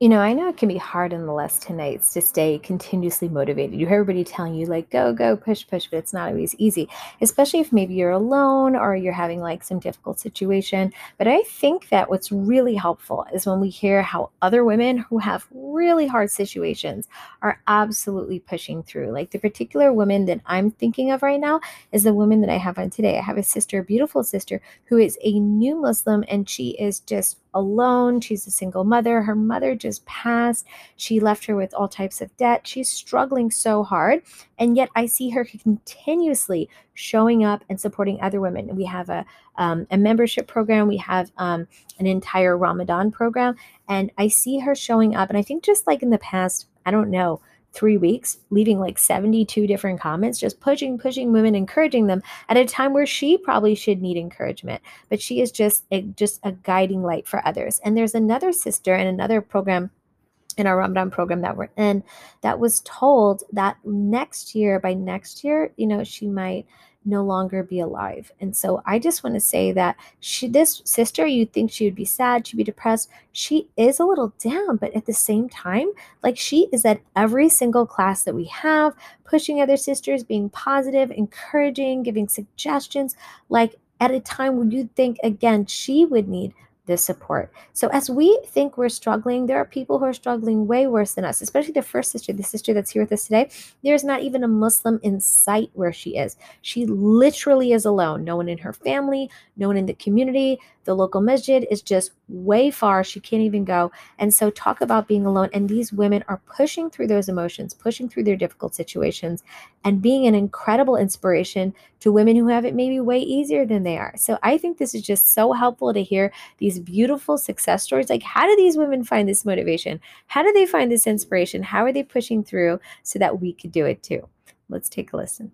You know, I know it can be hard in the last 10 nights to stay continuously motivated. You hear everybody telling you, like, go, go, push, push, but it's not always easy, especially if maybe you're alone or you're having like some difficult situation. But I think that what's really helpful is when we hear how other women who have really hard situations are absolutely pushing through. Like the particular woman that I'm thinking of right now is the woman that I have on today. I have a sister, a beautiful sister, who is a new Muslim and she is just alone. She's a single mother. Her mother just passed. She left her with all types of debt. She's struggling so hard. And yet I see her continuously showing up and supporting other women. We have a, um, a membership program, we have um, an entire Ramadan program. And I see her showing up. And I think just like in the past, I don't know, three weeks, leaving like 72 different comments, just pushing, pushing women, encouraging them at a time where she probably should need encouragement. But she is just a, just a guiding light for others. And there's another sister in another program in our Ramadan program that we're in that was told that next year, by next year, you know, she might no longer be alive. And so I just want to say that she this sister, you'd think she would be sad, she'd be depressed. She is a little down, but at the same time, like she is at every single class that we have, pushing other sisters, being positive, encouraging, giving suggestions, like at a time when you'd think again she would need this support. So as we think we're struggling, there are people who are struggling way worse than us, especially the first sister, the sister that's here with us today. There's not even a Muslim in sight where she is. She literally is alone. No one in her family, no one in the community. The local masjid is just way far. She can't even go. And so talk about being alone. And these women are pushing through those emotions, pushing through their difficult situations, and being an incredible inspiration to women who have it maybe way easier than they are. So I think this is just so helpful to hear these beautiful success stories. Like, how do these women find this motivation? How do they find this inspiration? How are they pushing through so that we could do it too? Let's take a listen.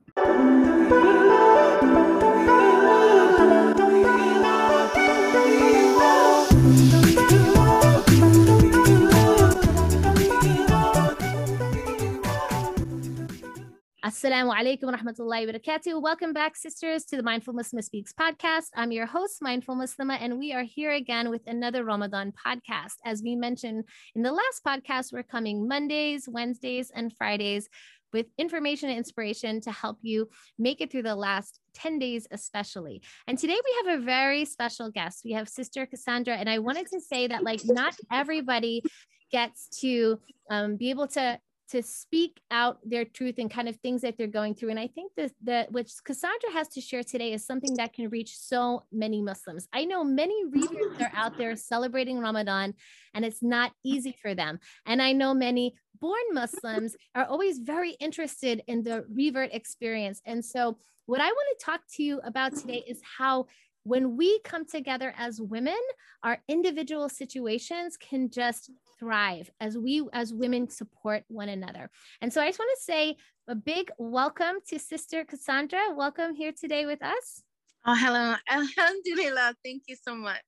Assalamu alaikum wa rahmatullahi wa barakatuh. Welcome back, sisters, to the Mindful Muslimah Speaks podcast. I'm your host, Mindful Muslimah, and we are here again with another Ramadan podcast. As we mentioned in the last podcast, we're coming Mondays, Wednesdays, and Fridays with information and inspiration to help you make it through the last 10 days, especially. And today we have a very special guest. We have Sister Cassandra. And I wanted to say that, like, not everybody gets to um, be able to to speak out their truth and kind of things that they're going through. And I think that that which Cassandra has to share today is something that can reach so many Muslims. I know many reverts are out there celebrating Ramadan and it's not easy for them. And I know many born Muslims are always very interested in the revert experience. And so what I want to talk to you about today is how when we come together as women, our individual situations can just thrive as we as women support one another. And so I just want to say a big welcome to Sister Cassandra. Welcome here today with us. Oh, hello. Alhamdulillah. Thank you so much.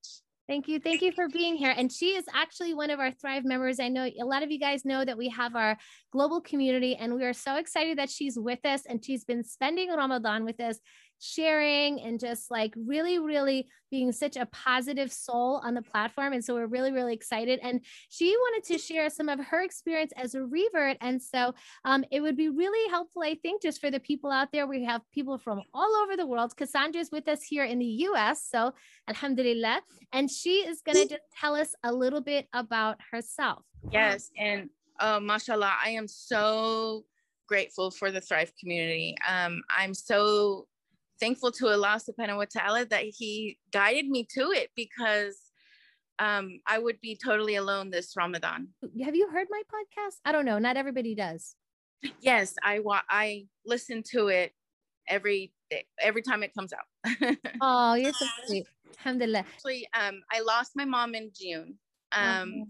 Thank you. Thank you for being here. And she is actually one of our Thrive members. I know a lot of you guys know that we have our global community, and we are so excited that she's with us and she's been spending Ramadan with us sharing and just like really, really being such a positive soul on the platform. And so we're really, really excited. And she wanted to share some of her experience as a revert. And so um, it would be really helpful, I think, just for the people out there. We have people from all over the world. Cassandra's with us here in the US. So Alhamdulillah. And she is going to just tell us a little bit about herself. Yes. And uh, mashallah, I am so grateful for the Thrive community. Um, I'm so thankful to Allah subhanahu wa ta'ala that He guided me to it because um, I would be totally alone this Ramadan. Have you heard my podcast? I don't know. Not everybody does. Yes, I wa- I listen to it every day, every time it comes out. oh, you're so sweet. Alhamdulillah. Actually, um, I lost my mom in June. Um,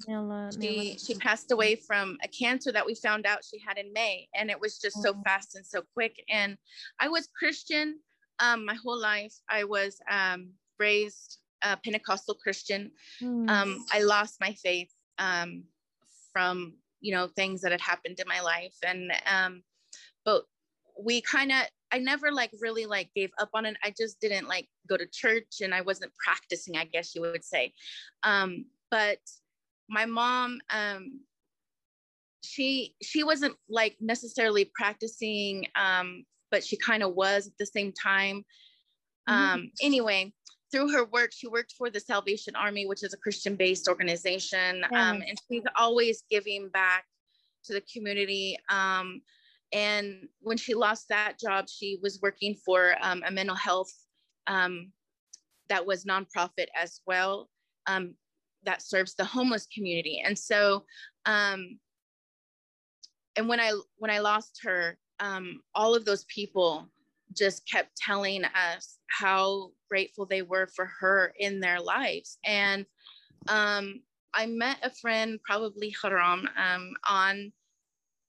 she she passed away from a cancer that we found out she had in May, and it was just so fast and so quick. And I was Christian, um, my whole life, I was um, raised a Pentecostal Christian. Mm. Um, I lost my faith um, from you know things that had happened in my life, and um, but we kind of I never like really like gave up on it. I just didn't like go to church, and I wasn't practicing. I guess you would say, um, but my mom um she she wasn't like necessarily practicing um but she kind of was at the same time. Mm-hmm. um anyway through her work she worked for the salvation army which is a christian based organization um and she's always giving back to the community um and when she lost that job she was working for um, a mental health um, that was nonprofit as well um, that serves the homeless community. And so um, and when i when i lost her um, all of those people just kept telling us how grateful they were for her in their lives and um, i met a friend probably haram um, on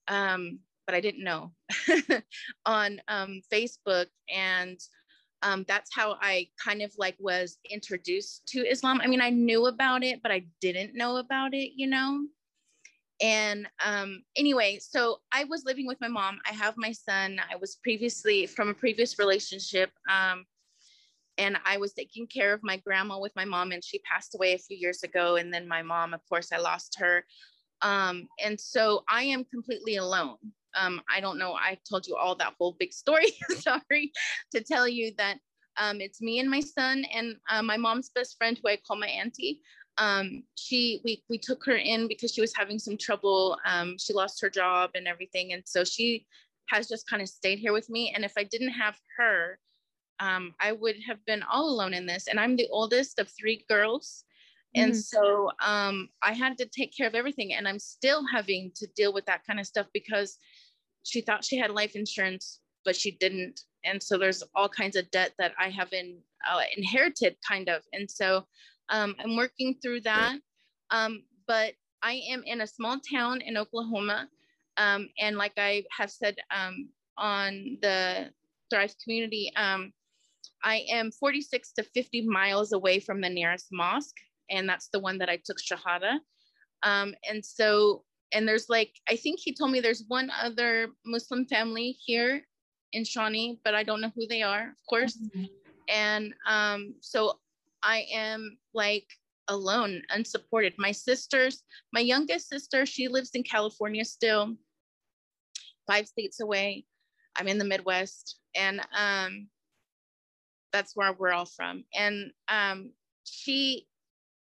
um, but i didn't know on um, facebook and um, that's how I kind of like was introduced to Islam. I mean, I knew about it, but I didn't know about it, you know? And um, anyway, so I was living with my mom. I have my son. I was previously from a previous relationship. Um, and I was taking care of my grandma with my mom, and she passed away a few years ago. And then my mom, of course, I lost her. Um, and so I am completely alone um, I don't know, I told you all that whole big story. Sorry to tell you that um, it's me and my son and uh, my mom's best friend, who I call my auntie. Um, she we we took her in because she was having some trouble. Um, she lost her job and everything, and so she has just kind of stayed here with me. And if I didn't have her, um, I would have been all alone in this. And I'm the oldest of three girls. And mm-hmm. so um, I had to take care of everything. And I'm still having to deal with that kind of stuff because she thought she had life insurance, but she didn't. And so there's all kinds of debt that I have in, uh, inherited, kind of. And so um, I'm working through that. Um, but I am in a small town in Oklahoma. Um, and like I have said um, on the Thrive community, um, I am 46 to 50 miles away from the nearest mosque. And that's the one that I took Shahada. Um, and so and there's like i think he told me there's one other muslim family here in shawnee but i don't know who they are of course mm-hmm. and um so i am like alone unsupported. My sisters my youngest sister she lives in california still five states away. I'm in the midwest and um that's where we're all from. And um she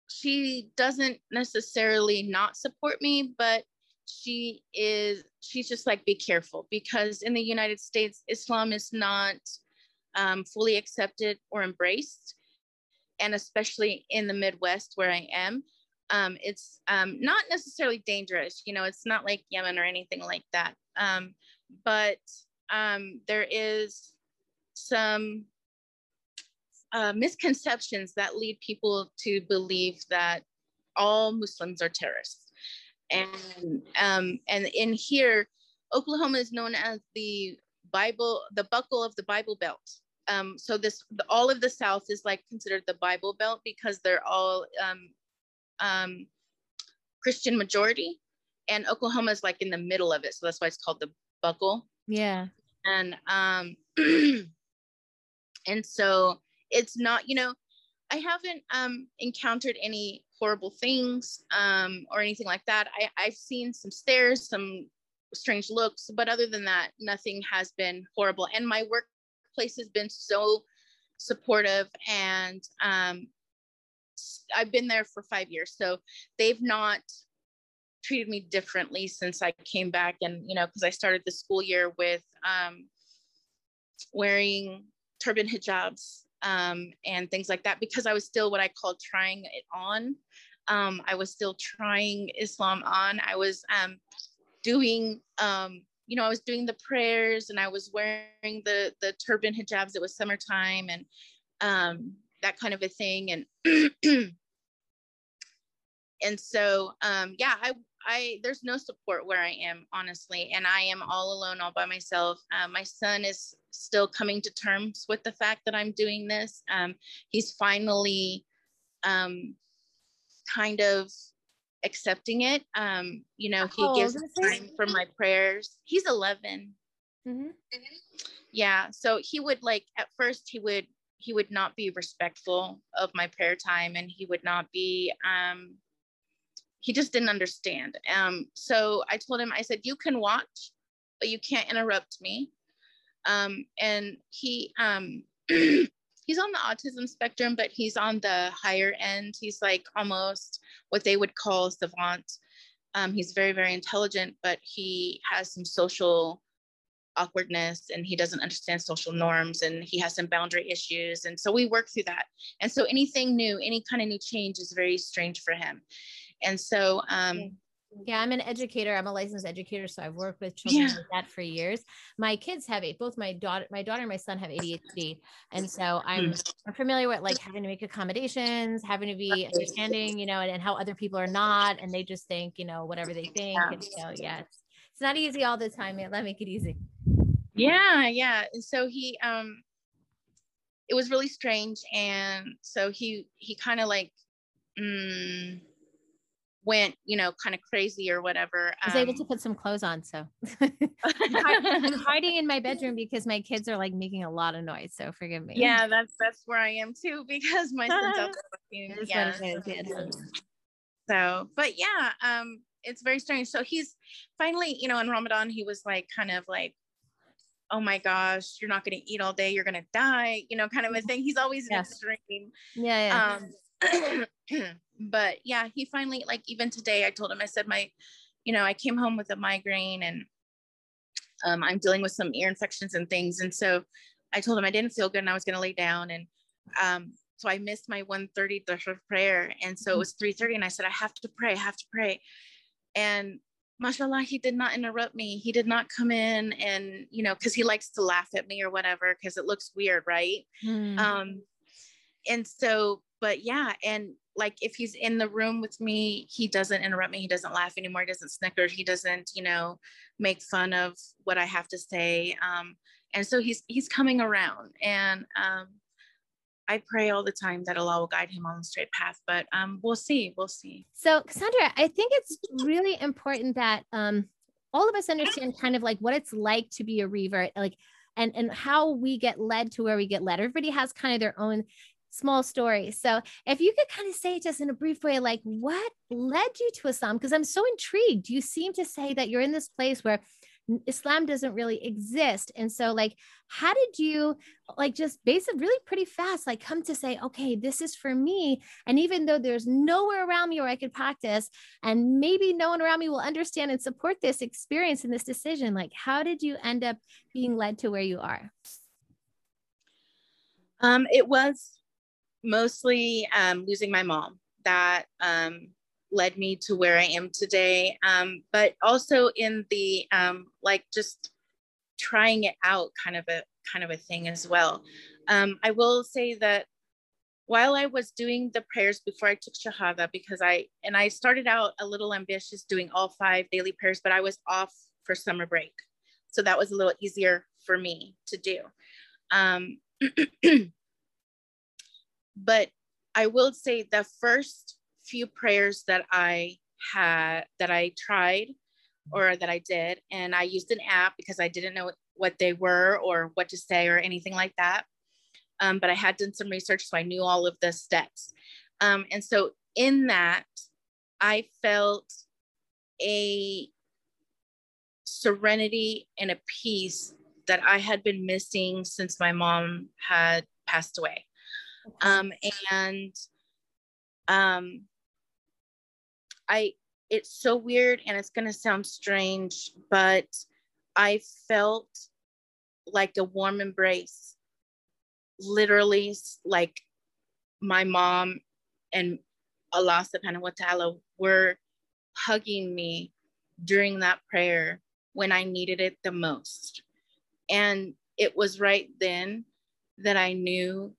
she doesn't necessarily not support me but she is she's just like be careful because in the united states islam is not um, fully accepted or embraced and especially in the midwest where i am um, it's um, not necessarily dangerous you know it's not like yemen or anything like that um, but um, there is some uh, misconceptions that lead people to believe that all muslims are terrorists and um, and in here, Oklahoma is known as the Bible, the buckle of the Bible Belt. Um, so this the, all of the South is like considered the Bible Belt because they're all um, um, Christian majority, and Oklahoma is like in the middle of it, so that's why it's called the buckle. Yeah. And um, and so it's not, you know, I haven't um encountered any horrible things um, or anything like that. I, I've seen some stares, some strange looks, but other than that, nothing has been horrible. And my workplace has been so supportive and um, I've been there for five years. So they've not treated me differently since I came back. And, you know, because I started the school year with um, wearing turban hijabs um, and things like that because I was still what I call trying it on. Um, I was still trying Islam on. I was um, doing, um, you know, I was doing the prayers and I was wearing the the turban hijabs. It was summertime and um, that kind of a thing. And and so um, yeah, I I there's no support where I am honestly, and I am all alone, all by myself. Uh, my son is still coming to terms with the fact that I'm doing this. Um, he's finally um, kind of accepting it. Um, you know, he oh, gives time for my prayers. He's 11. Mm-hmm. Yeah, so he would like at first he would he would not be respectful of my prayer time, and he would not be um he just didn't understand. Um, so I told him, I said, you can watch, but you can't interrupt me. Um, and he um, he's on the autism spectrum, but he's on the higher end. He's like almost what they would call savant. Um, he's very, very intelligent, but he has some social awkwardness and he doesn't understand social norms and he has some boundary issues. And so we work through that. And so anything new, any kind of new change is very strange for him. And so, um, yeah, I'm an educator. I'm a licensed educator, so I've worked with children yeah. like that for years. My kids have it. Both my daughter, my daughter and my son have ADHD, and so I'm. I'm familiar with like having to make accommodations, having to be understanding, you know, and, and how other people are not, and they just think, you know, whatever they think. Yeah. And so, yeah, it's, it's not easy all the time. Man. Let me make it easy. Yeah, yeah. And so he, um, it was really strange, and so he he kind of like. Mm, went, you know, kind of crazy or whatever. I was um, able to put some clothes on. So I'm hiding in my bedroom because my kids are like making a lot of noise. So forgive me. Yeah, that's that's where I am too because my son's Yeah. So, but yeah, um, it's very strange. So he's finally, you know, in Ramadan, he was like kind of like, oh my gosh, you're not going to eat all day, you're going to die, you know, kind of a thing. He's always yes. extreme. Yeah. yeah. Um, but yeah, he finally like even today I told him I said my, you know, I came home with a migraine and um, I'm dealing with some ear infections and things, and so I told him I didn't feel good and I was going to lay down and um, so I missed my 1:30 prayer. And so it was 3:30 and I said I have to pray, I have to pray, and mashallah he did not interrupt me. He did not come in and you know because he likes to laugh at me or whatever because it looks weird right? Mm. um and so but yeah and like if he's in the room with me he doesn't interrupt me he doesn't laugh anymore he doesn't snicker he doesn't you know make fun of what i have to say um, and so he's he's coming around and um, i pray all the time that allah will guide him on the straight path but um, we'll see we'll see. So cassandra i think it's really important that um, all of us understand kind of like what it's like to be a revert like and and how we get led to where we get led. Everybody has kind of their own small story. So if you could kind of say just in a brief way, like what led you to Islam? Because I'm so intrigued. You seem to say that you're in this place where Islam doesn't really exist. And so, like, how did you, like, just basic, really pretty fast, like, come to say, okay, this is for me. And even though there's nowhere around me where I could practice, and maybe no one around me will understand and support this experience and this decision, like, how did you end up being led to where you are? Um, it was mostly um, losing my mom that um, led me to where I am today. Um, but also in the um, like just trying it out kind of a kind of a thing as well. Um, I will say that while I was doing the prayers before I took Shahada, because I and I started out a little ambitious doing all five daily prayers, but I was off for summer break. So that was a little easier for me to do. But I will say the first few prayers that I had that I tried or that I did, and I used an app because I didn't know what they were or what to say or anything like that. Um, but I had done some research, so I knew all of the steps. Um, and so in that, I felt a serenity and a peace that I had been missing since my mom had passed away. Um, and um, I, it's so weird and it's going to sound strange, but I felt like a warm embrace, literally like my mom and Allah subhanahu wa ta'ala were hugging me during that prayer when I needed it the most. And it was right then that I knew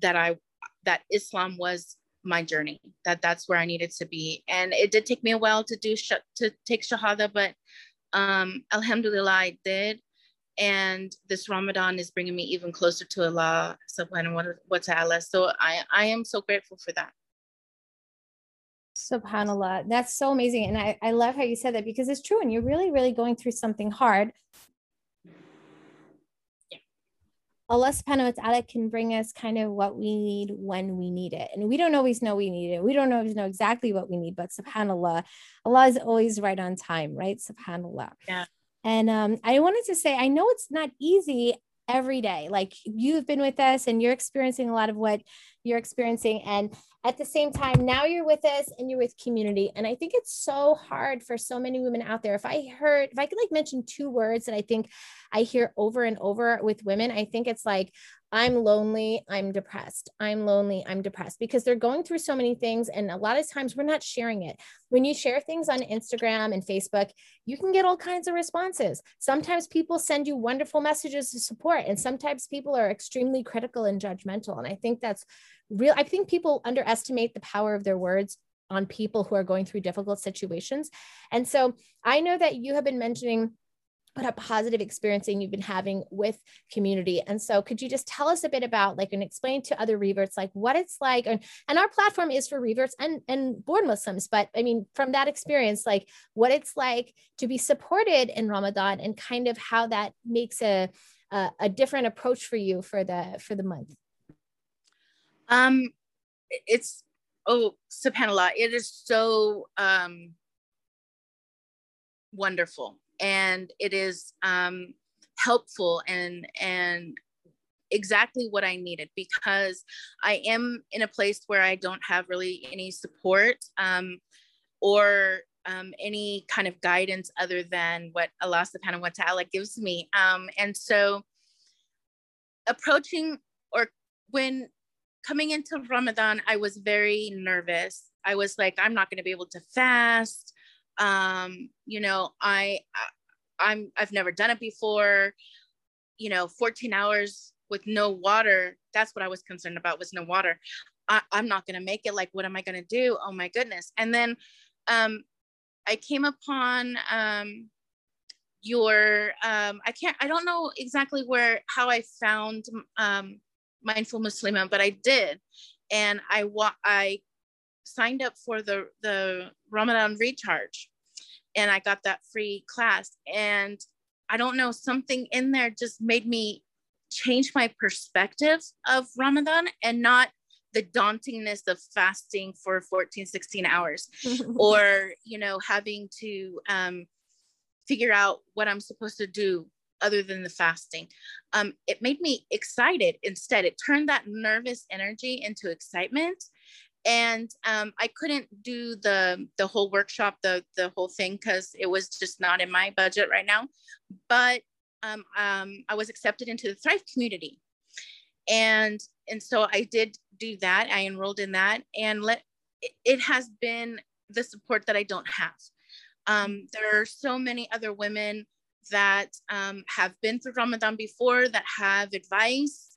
that I that Islam was my journey. That that's where I needed to be, and it did take me a while to do sh- to take shahada, but um, Alhamdulillah, I did. And this Ramadan is bringing me even closer to Allah subhanahu wa ta'ala. So I, I am so grateful for that. Subhanallah. That's so amazing. And I, I love how you said that because it's true. And you're really, really going through something hard Allah subhanahu wa ta'ala can bring us kind of what we need when we need it. And we don't always know we need it. We don't always know exactly what we need, but subhanAllah, Allah is always right on time, right? SubhanAllah. Yeah. And um, I wanted to say, I know it's not easy every day. Like you've been with us and you're experiencing a lot of what you're experiencing. And at the same time, now you're with us and you're with community. And I think it's so hard for so many women out there. If I heard, if I could like mention two words that I think I hear over and over with women, I think it's like I'm lonely, I'm depressed. I'm lonely, I'm depressed because they're going through so many things. And a lot of times we're not sharing it. When you share things on Instagram and Facebook, you can get all kinds of responses. Sometimes people send you wonderful messages of support, and sometimes people are extremely critical and judgmental. And I think that's real. I think people underestimate the power of their words on people who are going through difficult situations. And so I know that you have been mentioning what a positive experiencing you've been having with community. And so could you just tell us a bit about like and explain to other reverts like what it's like and, and our platform is for reverts and and born Muslims, but I mean from that experience like what it's like to be supported in Ramadan and kind of how that makes a a, a different approach for you for the for the month. Um it's oh subhanallah it is so um wonderful and it is um, helpful and and exactly what I needed because I am in a place where I don't have really any support um, or um, any kind of guidance other than what Allah subhanahu wa ta'ala gives me. Um, and so approaching or when coming into Ramadan, I was very nervous. I was like, I'm not going to be able to fast um you know i i'm i've never done it before. You know 14 hours with no water that's what i was concerned about was no water. I, i'm not to make it. Like what am i to do? Oh my goodness. And then um i came upon um your um i can't i don't know exactly where how i found um Mindful Muslimah but i did. And i wa- i signed up for the the Ramadan recharge. And I got that free class. And I don't know something in there just made me change my perspective of Ramadan and not the dauntingness of fasting for 14 16 hours or you know having to um, figure out what i'm supposed to do other than the fasting. Um, it made me excited instead. It turned that nervous energy into excitement and um, I couldn't do the the whole workshop, the the whole thing, because it was just not in my budget right now. But um, um, I was accepted into the Thrive community, and and so I did do that. I enrolled in that, and let it has been the support that I don't have. Um, there are so many other women that um, have been through Ramadan before that have advice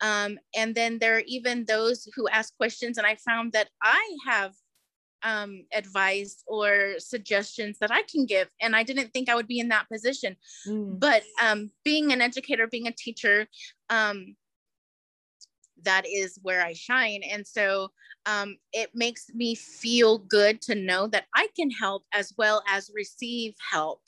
um, and then there are even those who ask questions, and I found that I have um, advice or suggestions that I can give. And I didn't think I would be in that position. Mm. But um, being an educator, being a teacher, um, that is where I shine. And so um, it makes me feel good to know that I can help as well as receive help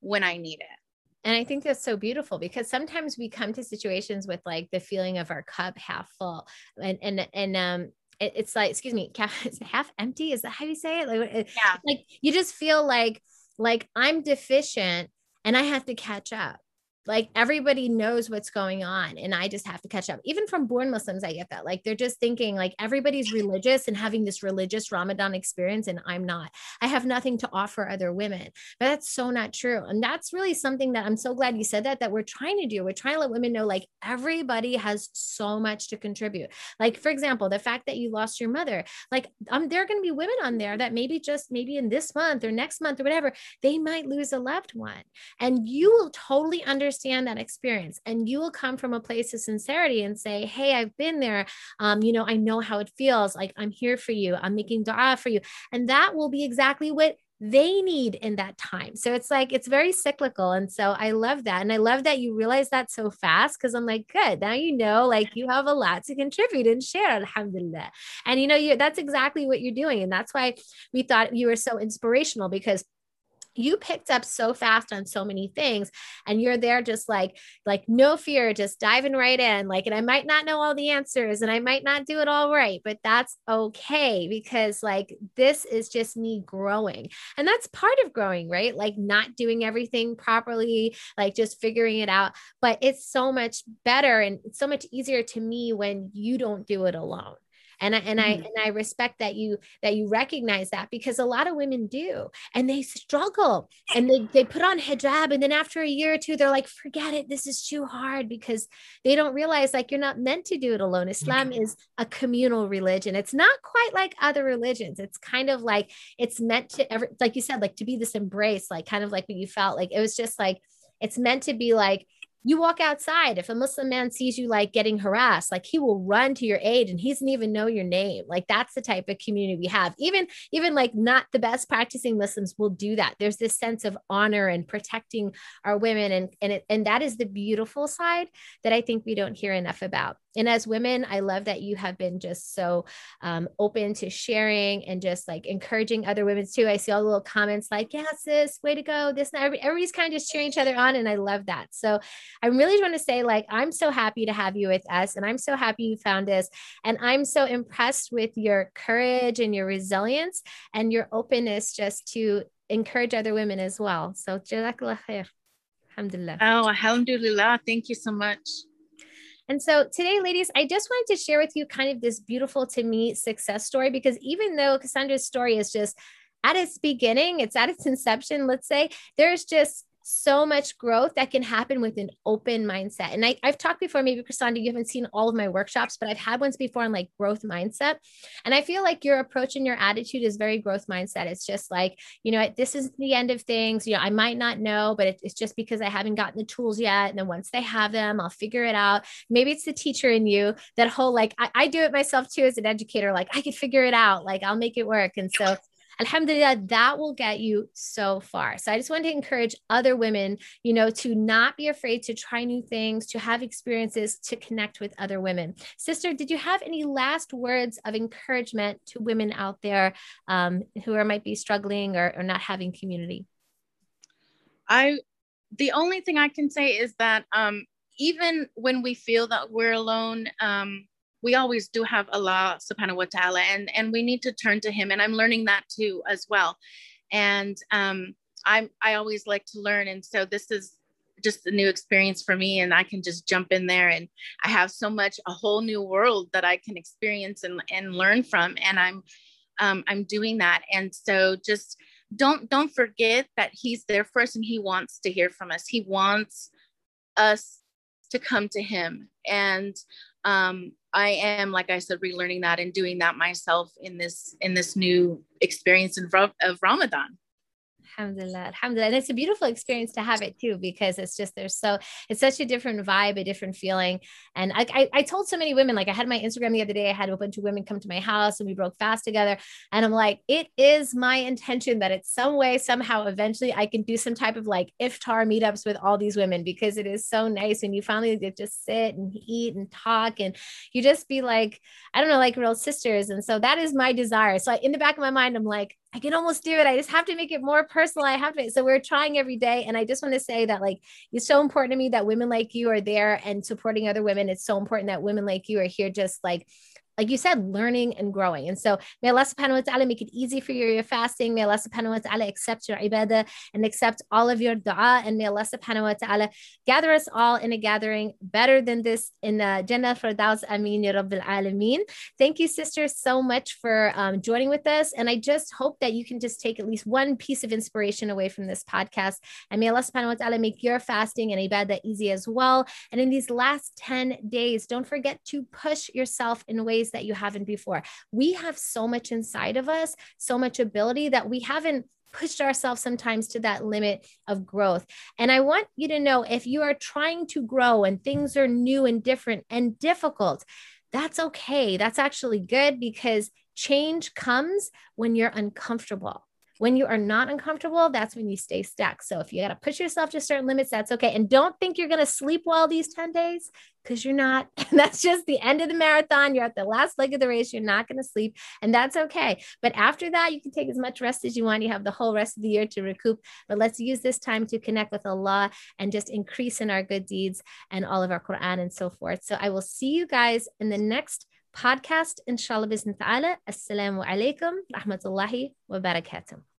when I need it. And I think that's so beautiful because sometimes we come to situations with like the feeling of our cup half full and, and, and, um, it's like, excuse me, half empty. Is that how you say it? Like, yeah. like you just feel like, like I'm deficient and I have to catch up like everybody knows what's going on and i just have to catch up. Even from born muslims i get that. Like they're just thinking like everybody's religious and having this religious ramadan experience and i'm not. I have nothing to offer other women. But that's so not true. And that's really something that i'm so glad you said that that we're trying to do. We're trying to let women know like everybody has so much to contribute. Like for example the fact that you lost your mother like um, there are going to be women on there that maybe just maybe in this month or next month or whatever they might lose a loved one. And you will totally understand understand that experience and you will come from a place of sincerity and say hey i've been there um, you know i know how it feels like i'm here for you i'm making dua for you and that will be exactly what they need in that time. So it's like it's very cyclical. And so I love that. And I love that you realize that so fast because I'm like, good. Now you know, like you have a lot to contribute and share, alhamdulillah. And you know, you that's exactly what you're doing. And that's why we thought you were so inspirational because you picked up so fast on so many things and you're there just like like no fear just diving right in like and i might not know all the answers and i might not do it all right but that's okay because like this is just me growing and that's part of growing right? Like not doing everything properly like just figuring it out but it's so much better and so much easier to me when you don't do it alone and I, and mm-hmm. I and I respect that you that you recognize that because a lot of women do and they struggle and they, they put on hijab and then after a year or two they're like forget it this is too hard because they don't realize like you're not meant to do it alone. Islam is a communal religion. It's not quite like other religions. It's kind of like it's meant to ever like you said like to be this embrace like kind of like what you felt like it was just like it's meant to be like you walk outside if a muslim man sees you like getting harassed like he will run to your aid and he doesn't even know your name. Like that's the type of community we have. Even even like not the best practicing muslims will do that. There's this sense of honor and protecting our women and and it, and that is the beautiful side that i think we don't hear enough about. And as women i love that you have been just so um, open to sharing and just like encouraging other women too. I see all the little comments like yeah sis way to go this and everybody's kind of just cheering each other on and i love that. So i really want to say like i'm so happy to have you with us and i'm so happy you found us and i'm so impressed with your courage and your resilience and your openness just to encourage other women as well. So jazakallah khair. alhamdulillah. Oh alhamdulillah. Thank you so much. And so today, ladies, I just wanted to share with you kind of this beautiful to me success story because even though Cassandra's story is just at its beginning, it's at its inception, let's say, there's just so much growth that can happen with an open mindset. And I, have talked before, maybe Cassandra, you haven't seen all of my workshops, but I've had ones before on like growth mindset. And I feel like your approach and your attitude is very growth mindset. It's just like, you know, this is the end of things. You know, I might not know, but it's just because I haven't gotten the tools yet. And then once they have them, I'll figure it out. Maybe it's the teacher in you, that whole like, I, I do it myself too as an educator, like I could figure it out, like I'll make it work. And so alhamdulillah that will get you so far. So i just want to encourage other women you know to not be afraid to try new things to have experiences to connect with other women. Sister did you have any last words of encouragement to women out there um, who are might be struggling or, or not having community? I the only thing i can say is that um, even when we feel that we're alone um, we always do have Allah subhanahu wa ta'ala and, and we need to turn to him. And I'm learning that too as well. And um, I'm, I always like to learn. And so this is just a new experience for me and I can just jump in there and I have so much, a whole new world that I can experience and, and learn from. And I'm, um, I'm doing that. And so just don't, don't forget that he's there for us and he wants to hear from us. He wants us to come to him. And um, I am, like I said, relearning that and doing that myself in this in this new experience of, of Ramadan. Alhamdulillah, alhamdulillah. And it's a beautiful experience to have it too, because it's just there's so it's such a different vibe, a different feeling. And I, I, I told so many women, like I had my Instagram the other day, I had a bunch of women come to my house and we broke fast together. And I'm like, it is my intention that it's some way, somehow, eventually I can do some type of like iftar meetups with all these women because it is so nice. And you finally get just sit and eat and talk and you just be like, I don't know, like real sisters. And so that is my desire. So in the back of my mind, I'm like, I can almost do it. I just have to make it more personal. I have to. So we're trying every day. And I just want to say that like it's so important to me that women like you are there and supporting other women. It's so important that women like you are here just like like you said, learning and growing. And so may Allah subhanahu wa ta'ala make it easy for you, your fasting. May Allah subhanahu wa ta'ala accept your ibadah and accept all of your dua. And may Allah subhanahu wa ta'ala gather us all in a gathering better than this in the Jannah Firdaus Ameen Ya Rabbil Alameen. Thank you, sisters, so much for um, joining with us. And I just hope that you can just take at least one piece of inspiration away from this podcast. And may Allah subhanahu wa ta'ala make your fasting and ibadah easy as well. And in these last 10 days, don't forget to push yourself in ways ways that you haven't before. We have so much inside of us, so much ability that we haven't pushed ourselves sometimes to that limit of growth. And I want you to know if you are trying to grow and things are new and different and difficult, that's okay. That's actually good because change comes when you're uncomfortable when you are not uncomfortable, that's when you stay stuck. So if you got to push yourself to certain limits, that's okay. And don't think you're going to sleep well these 10 days because you're not. And that's just the end of the marathon. You're at the last leg of the race. You're not going to sleep. And that's okay. But after that, you can take as much rest as you want. You have the whole rest of the year to recoup. But let's use this time to connect with Allah and just increase in our good deeds and all of our Quran and so forth. So I will see you guys in the next podcast inshallah bismillah assalamu alaikum rahmatullahi wa barakatuh